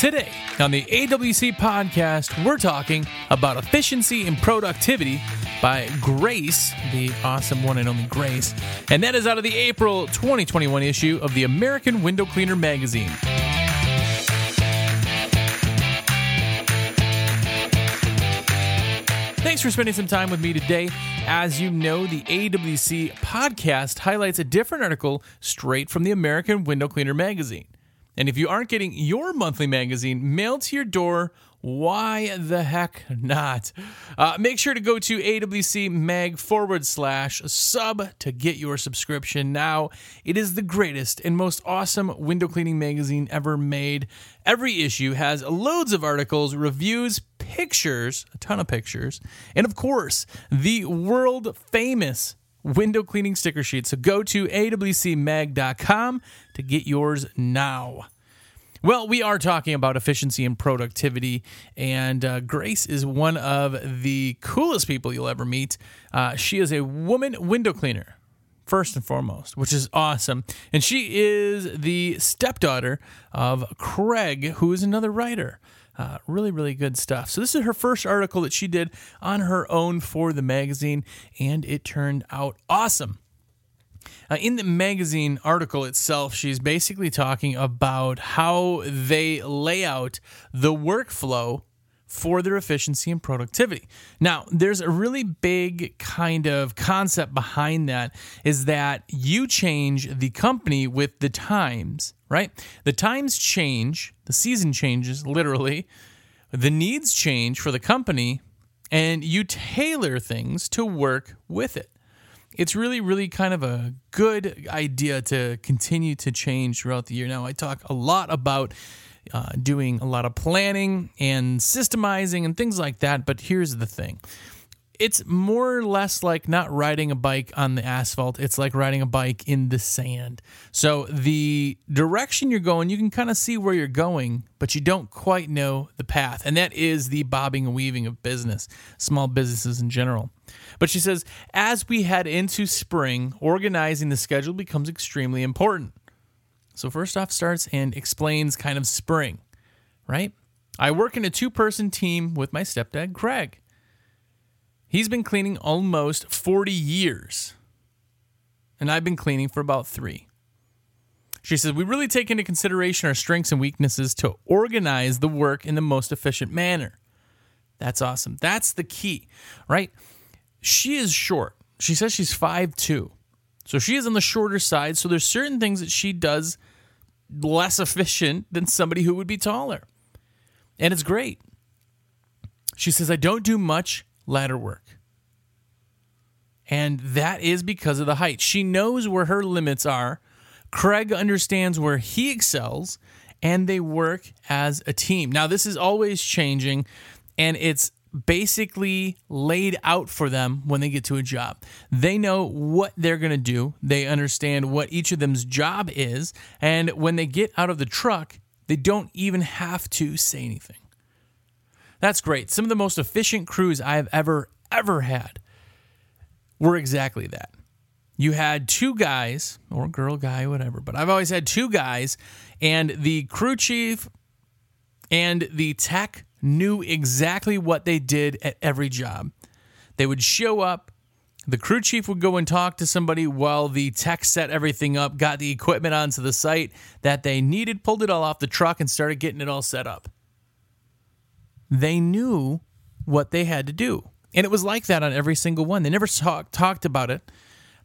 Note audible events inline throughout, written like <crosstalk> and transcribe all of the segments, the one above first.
Today on the AWC podcast, we're talking about efficiency and productivity by Grace, the awesome one and only Grace. And that is out of the April 2021 issue of the American Window Cleaner magazine. Thanks for spending some time with me today. As you know, the AWC podcast highlights a different article straight from the American Window Cleaner magazine. And if you aren't getting your monthly magazine mailed to your door, why the heck not? Uh, make sure to go to AWC mag forward slash sub to get your subscription now. It is the greatest and most awesome window cleaning magazine ever made. Every issue has loads of articles, reviews, pictures, a ton of pictures, and of course, the world famous window cleaning sticker sheet. So go to awcmag.com to get yours now. Well, we are talking about efficiency and productivity, and uh, Grace is one of the coolest people you'll ever meet. Uh, she is a woman window cleaner, first and foremost, which is awesome. And she is the stepdaughter of Craig, who is another writer. Uh, really, really good stuff. So, this is her first article that she did on her own for the magazine, and it turned out awesome. Uh, in the magazine article itself, she's basically talking about how they lay out the workflow for their efficiency and productivity. Now, there's a really big kind of concept behind that is that you change the company with the times right? The times change, the season changes literally, the needs change for the company, and you tailor things to work with it. It's really, really kind of a good idea to continue to change throughout the year. Now, I talk a lot about uh, doing a lot of planning and systemizing and things like that, but here's the thing it's more or less like not riding a bike on the asphalt. It's like riding a bike in the sand. So the direction you're going, you can kind of see where you're going, but you don't quite know the path. And that is the bobbing and weaving of business, small businesses in general. But she says, as we head into spring, organizing the schedule becomes extremely important. So first off starts and explains kind of spring, right? I work in a two person team with my stepdad, Craig. He's been cleaning almost 40 years, and I've been cleaning for about three. She says, We really take into consideration our strengths and weaknesses to organize the work in the most efficient manner. That's awesome. That's the key, right? She is short. She says she's five two, So she is on the shorter side. So there's certain things that she does less efficient than somebody who would be taller. And it's great. She says, I don't do much ladder work. And that is because of the height. She knows where her limits are. Craig understands where he excels, and they work as a team. Now, this is always changing, and it's basically laid out for them when they get to a job. They know what they're going to do, they understand what each of them's job is, and when they get out of the truck, they don't even have to say anything. That's great. Some of the most efficient crews I have ever, ever had were exactly that. You had two guys, or girl, guy, whatever, but I've always had two guys, and the crew chief and the tech knew exactly what they did at every job. They would show up, the crew chief would go and talk to somebody while the tech set everything up, got the equipment onto the site that they needed, pulled it all off the truck, and started getting it all set up they knew what they had to do. And it was like that on every single one. They never talk, talked about it.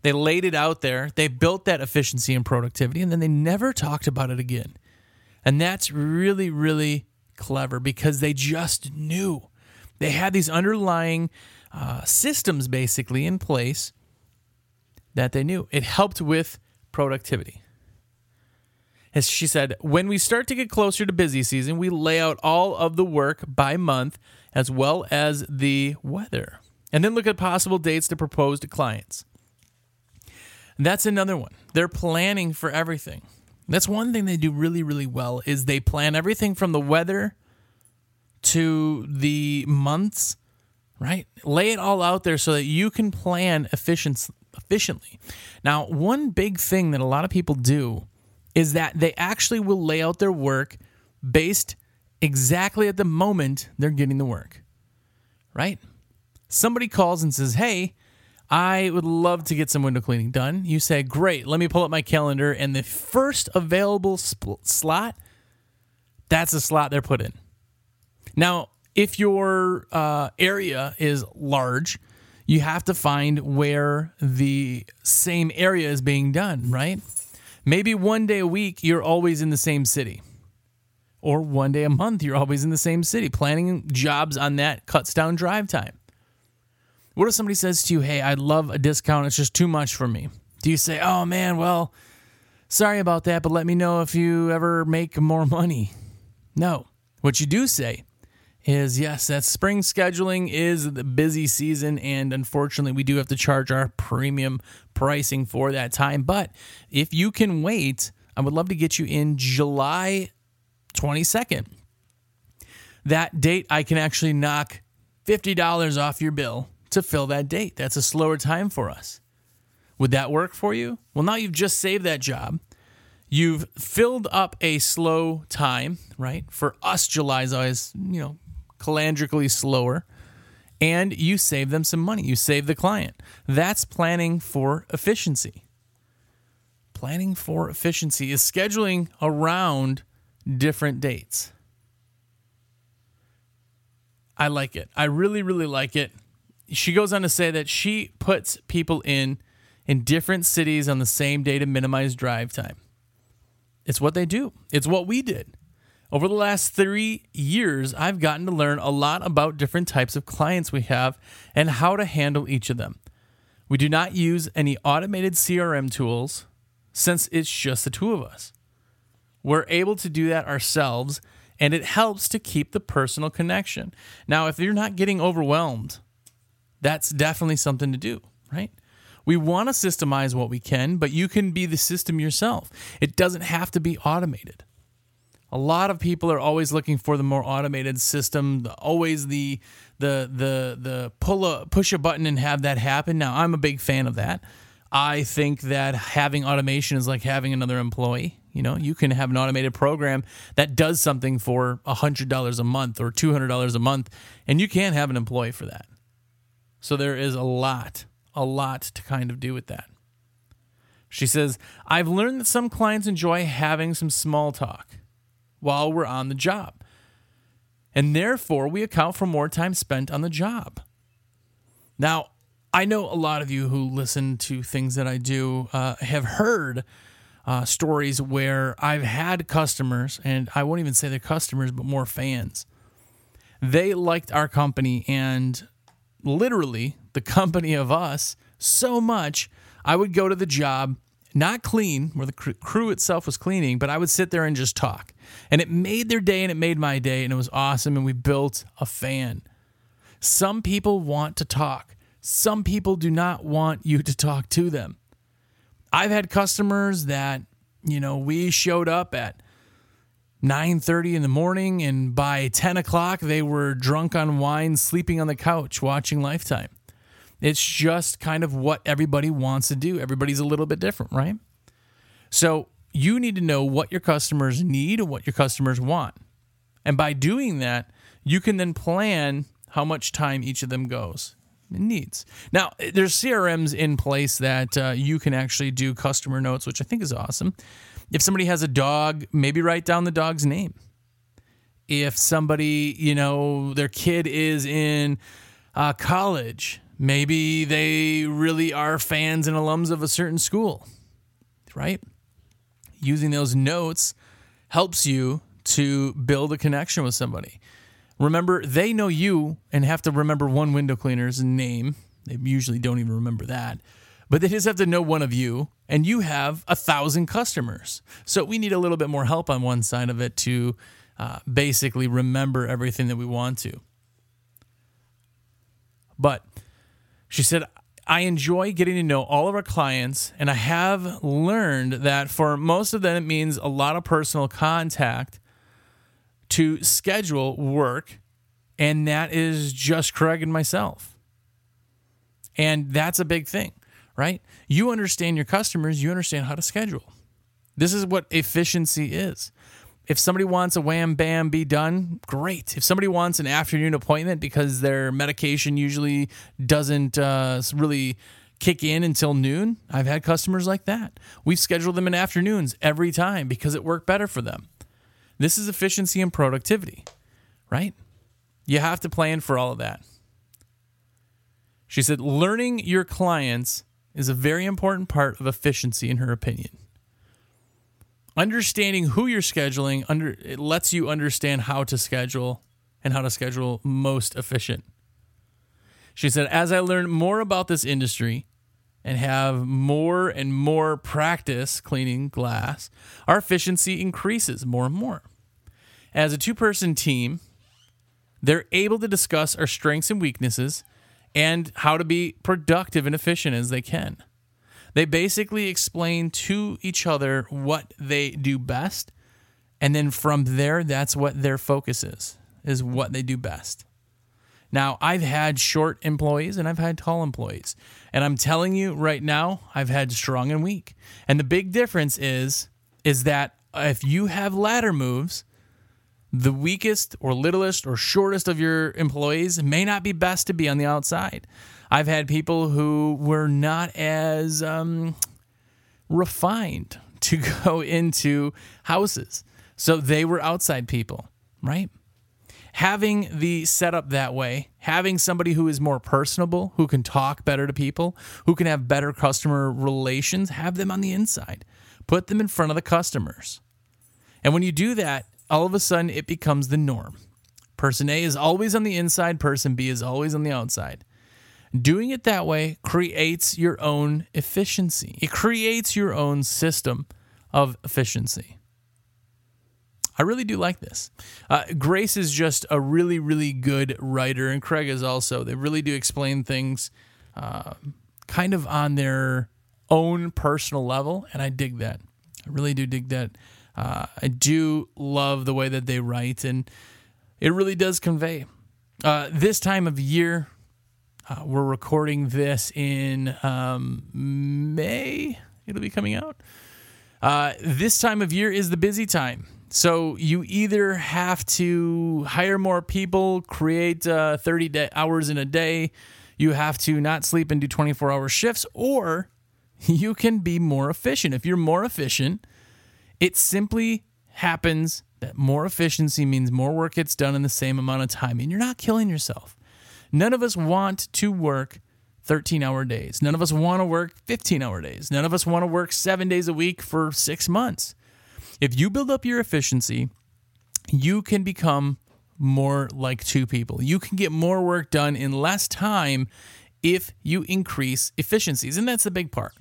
They laid it out there. They built that efficiency and productivity, and then they never talked about it again. And that's really, really clever because they just knew. They had these underlying uh, systems basically in place that they knew. It helped with productivity. As she said, when we start to get closer to busy season, we lay out all of the work by month as well as the weather, and then look at possible dates to propose to clients. That's another one. They're planning for everything. That's one thing they do really, really well is they plan everything from the weather to the months, right? Lay it all out there so that you can plan efficient, efficiently. Now, one big thing that a lot of people do is that they actually will lay out their work based exactly at the moment they're getting the work, right? Somebody calls and says, Hey, I would love to get some window cleaning done. You say, Great, let me pull up my calendar. And the first available slot, that's a slot they're put in. Now, if your uh, area is large, you have to find where the same area is being done, right? Maybe one day a week, you're always in the same city. Or one day a month, you're always in the same city. Planning jobs on that cuts down drive time. What if somebody says to you, Hey, I'd love a discount. It's just too much for me? Do you say, Oh man, well, sorry about that, but let me know if you ever make more money? No. What you do say is yes, that spring scheduling is the busy season, and unfortunately, we do have to charge our premium pricing for that time. But if you can wait, I would love to get you in July 22nd. That date, I can actually knock $50 off your bill to fill that date. That's a slower time for us. Would that work for you? Well, now you've just saved that job. You've filled up a slow time, right? For us, July is always, you know, calendarically slower. And you save them some money. You save the client. That's planning for efficiency. Planning for efficiency is scheduling around different dates. I like it. I really, really like it. She goes on to say that she puts people in in different cities on the same day to minimize drive time. It's what they do. It's what we did. Over the last three years, I've gotten to learn a lot about different types of clients we have and how to handle each of them. We do not use any automated CRM tools since it's just the two of us. We're able to do that ourselves, and it helps to keep the personal connection. Now, if you're not getting overwhelmed, that's definitely something to do, right? We want to systemize what we can, but you can be the system yourself. It doesn't have to be automated. A lot of people are always looking for the more automated system, always the the the the pull a push a button and have that happen. Now, I'm a big fan of that. I think that having automation is like having another employee. You know, you can have an automated program that does something for $100 a month or $200 a month, and you can't have an employee for that. So there is a lot, a lot to kind of do with that. She says, I've learned that some clients enjoy having some small talk while we're on the job. And therefore, we account for more time spent on the job. Now, I know a lot of you who listen to things that I do uh, have heard uh, stories where I've had customers, and I won't even say they're customers, but more fans. They liked our company and literally the company of us so much, I would go to the job not clean, where the crew itself was cleaning, but I would sit there and just talk. And it made their day and it made my day, and it was awesome. And we built a fan. Some people want to talk, some people do not want you to talk to them. I've had customers that, you know, we showed up at 9.30 in the morning and by 10 o'clock they were drunk on wine sleeping on the couch watching lifetime it's just kind of what everybody wants to do. Everybody's a little bit different, right? So you need to know what your customers need and what your customers want. And by doing that, you can then plan how much time each of them goes needs. Now, there's CRMs in place that uh, you can actually do customer notes, which I think is awesome. If somebody has a dog, maybe write down the dog's name. If somebody, you know, their kid is in uh, college, Maybe they really are fans and alums of a certain school, right? Using those notes helps you to build a connection with somebody. Remember, they know you and have to remember one window cleaner's name. They usually don't even remember that. But they just have to know one of you, and you have a thousand customers. So we need a little bit more help on one side of it to uh, basically remember everything that we want to. But she said, I enjoy getting to know all of our clients, and I have learned that for most of them, it means a lot of personal contact to schedule work, and that is just Craig and myself. And that's a big thing, right? You understand your customers, you understand how to schedule. This is what efficiency is. If somebody wants a wham bam be done, great. If somebody wants an afternoon appointment because their medication usually doesn't uh, really kick in until noon, I've had customers like that. We've scheduled them in afternoons every time because it worked better for them. This is efficiency and productivity, right? You have to plan for all of that. She said, learning your clients is a very important part of efficiency, in her opinion. Understanding who you're scheduling under it lets you understand how to schedule and how to schedule most efficient. She said, as I learn more about this industry and have more and more practice cleaning glass, our efficiency increases more and more. As a two person team, they're able to discuss our strengths and weaknesses and how to be productive and efficient as they can. They basically explain to each other what they do best. And then from there, that's what their focus is, is what they do best. Now, I've had short employees and I've had tall employees. And I'm telling you right now, I've had strong and weak. And the big difference is is that if you have ladder moves, the weakest or littlest or shortest of your employees may not be best to be on the outside. I've had people who were not as um, refined to <laughs> go into houses. So they were outside people, right? Having the setup that way, having somebody who is more personable, who can talk better to people, who can have better customer relations, have them on the inside. Put them in front of the customers. And when you do that, all of a sudden it becomes the norm. Person A is always on the inside, person B is always on the outside. Doing it that way creates your own efficiency, it creates your own system of efficiency. I really do like this. Uh, Grace is just a really, really good writer, and Craig is also. They really do explain things uh, kind of on their own personal level, and I dig that. I really do dig that. Uh, I do love the way that they write, and it really does convey. Uh, this time of year, uh, we're recording this in um, May. It'll be coming out. Uh, this time of year is the busy time. So you either have to hire more people, create uh, 30 day- hours in a day, you have to not sleep and do 24 hour shifts, or you can be more efficient. If you're more efficient, it simply happens that more efficiency means more work gets done in the same amount of time, and you're not killing yourself. None of us want to work 13 hour days. None of us want to work 15 hour days. None of us want to work seven days a week for six months. If you build up your efficiency, you can become more like two people. You can get more work done in less time if you increase efficiencies. And that's the big part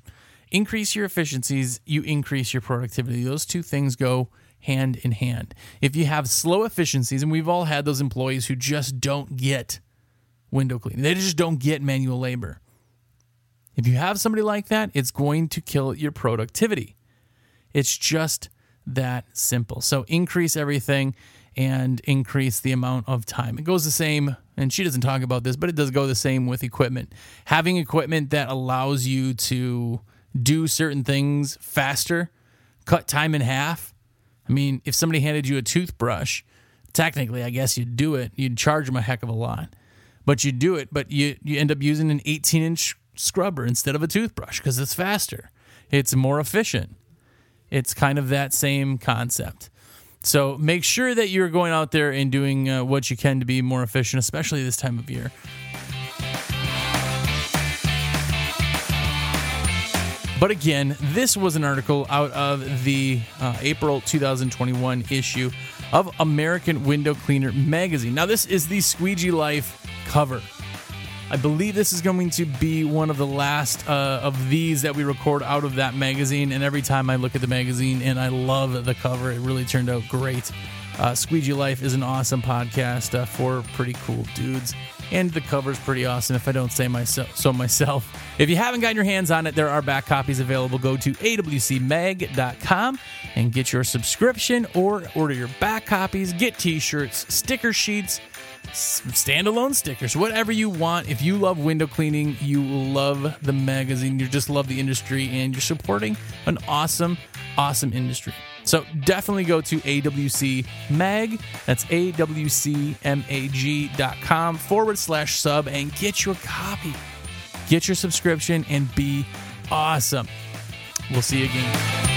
increase your efficiencies, you increase your productivity. Those two things go hand in hand. If you have slow efficiencies, and we've all had those employees who just don't get window cleaning, they just don't get manual labor. If you have somebody like that, it's going to kill your productivity. It's just that simple. So increase everything and increase the amount of time. It goes the same, and she doesn't talk about this, but it does go the same with equipment. Having equipment that allows you to do certain things faster, cut time in half. I mean, if somebody handed you a toothbrush, technically, I guess you'd do it. You'd charge them a heck of a lot, but you do it. But you you end up using an 18 inch scrubber instead of a toothbrush because it's faster. It's more efficient. It's kind of that same concept. So make sure that you're going out there and doing uh, what you can to be more efficient, especially this time of year. But again, this was an article out of the uh, April 2021 issue of American Window Cleaner magazine. Now, this is the Squeegee Life cover. I believe this is going to be one of the last uh, of these that we record out of that magazine. And every time I look at the magazine and I love the cover, it really turned out great. Uh, Squeegee Life is an awesome podcast uh, for pretty cool dudes and the cover's pretty awesome if I don't say myself so myself. If you haven't gotten your hands on it, there are back copies available. Go to awcmag.com and get your subscription or order your back copies, get t-shirts, sticker sheets, standalone stickers, whatever you want. If you love window cleaning, you love the magazine, you just love the industry, and you're supporting an awesome, awesome industry. So definitely go to AWC Mag. That's AWCMAG.com forward slash sub and get your copy. Get your subscription and be awesome. We'll see you again.